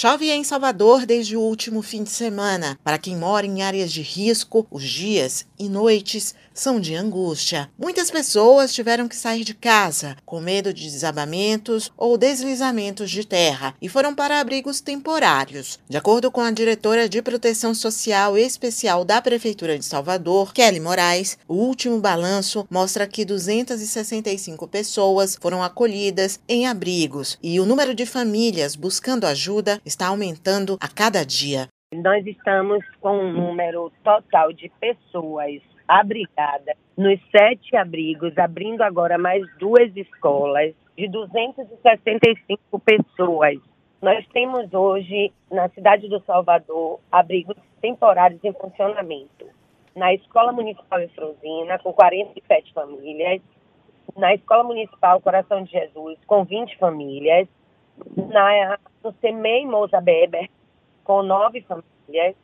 Chove em Salvador desde o último fim de semana. Para quem mora em áreas de risco, os dias e noites são de angústia. Muitas pessoas tiveram que sair de casa com medo de desabamentos ou deslizamentos de terra e foram para abrigos temporários. De acordo com a diretora de Proteção Social Especial da Prefeitura de Salvador, Kelly Moraes, o último balanço mostra que 265 pessoas foram acolhidas em abrigos e o número de famílias buscando ajuda está aumentando a cada dia. Nós estamos com um número total de pessoas abrigadas nos sete abrigos, abrindo agora mais duas escolas, de 265 pessoas. Nós temos hoje, na cidade do Salvador, abrigos temporários em funcionamento. Na Escola Municipal Efrosina, com 47 famílias. Na Escola Municipal Coração de Jesus, com 20 famílias na, no CEMEI Moza Beber, com nove famílias.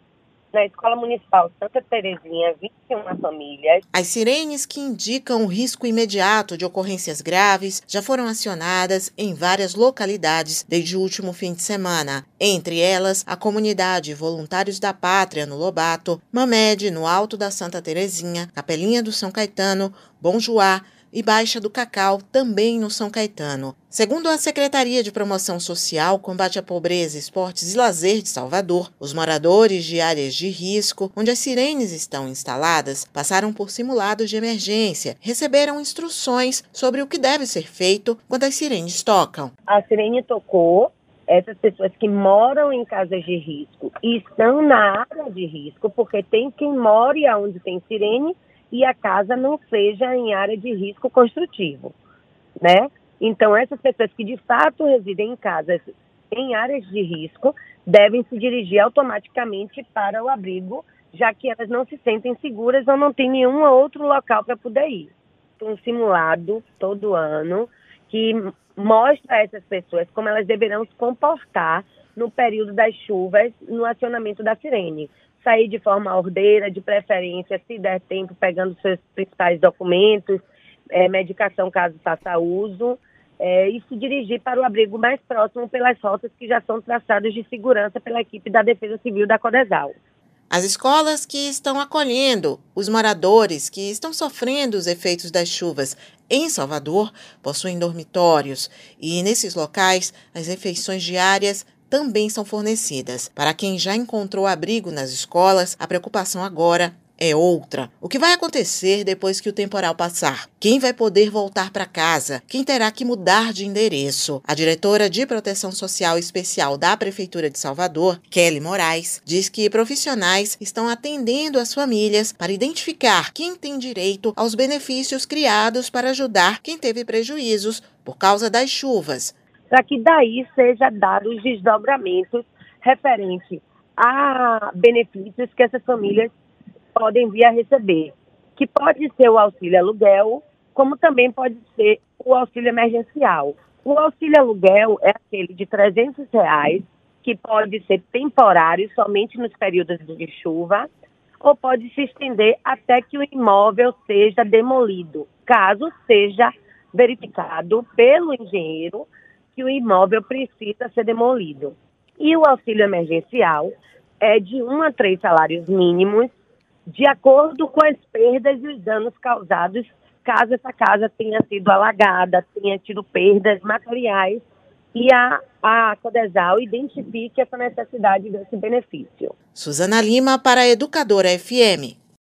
Na Escola Municipal Santa Terezinha, 21 famílias. As sirenes que indicam o risco imediato de ocorrências graves já foram acionadas em várias localidades desde o último fim de semana. Entre elas, a comunidade Voluntários da Pátria, no Lobato, Mamed, no Alto da Santa Terezinha, Capelinha do São Caetano, Bom Joá, e Baixa do Cacau, também no São Caetano. Segundo a Secretaria de Promoção Social, Combate à Pobreza, Esportes e Lazer de Salvador, os moradores de áreas de risco, onde as sirenes estão instaladas, passaram por simulados de emergência, receberam instruções sobre o que deve ser feito quando as sirenes tocam. A sirene tocou, essas pessoas que moram em casas de risco e estão na área de risco, porque tem quem more onde tem sirene e a casa não seja em área de risco construtivo, né? Então, essas pessoas que de fato residem em casas em áreas de risco devem se dirigir automaticamente para o abrigo, já que elas não se sentem seguras ou não têm nenhum outro local para poder ir. Um simulado todo ano que mostra a essas pessoas como elas deverão se comportar no período das chuvas no acionamento da sirene sair de forma ordeira, de preferência, se der tempo, pegando seus principais documentos, é, medicação caso faça uso, é, e se dirigir para o abrigo mais próximo pelas rotas que já são traçadas de segurança pela equipe da Defesa Civil da Codesal. As escolas que estão acolhendo os moradores que estão sofrendo os efeitos das chuvas em Salvador possuem dormitórios e, nesses locais, as refeições diárias também são fornecidas. Para quem já encontrou abrigo nas escolas, a preocupação agora é outra. O que vai acontecer depois que o temporal passar? Quem vai poder voltar para casa? Quem terá que mudar de endereço? A diretora de Proteção Social Especial da Prefeitura de Salvador, Kelly Moraes, diz que profissionais estão atendendo as famílias para identificar quem tem direito aos benefícios criados para ajudar quem teve prejuízos por causa das chuvas para que daí seja dado os desdobramentos referentes a benefícios que essas famílias podem vir a receber, que pode ser o auxílio aluguel, como também pode ser o auxílio emergencial. O auxílio aluguel é aquele de 300 reais, que pode ser temporário somente nos períodos de chuva, ou pode se estender até que o imóvel seja demolido, caso seja verificado pelo engenheiro que o imóvel precisa ser demolido. E o auxílio emergencial é de um a três salários mínimos, de acordo com as perdas e os danos causados caso essa casa tenha sido alagada, tenha tido perdas materiais e a, a Codesal identifique essa necessidade desse benefício. Suzana Lima para a Educadora FM.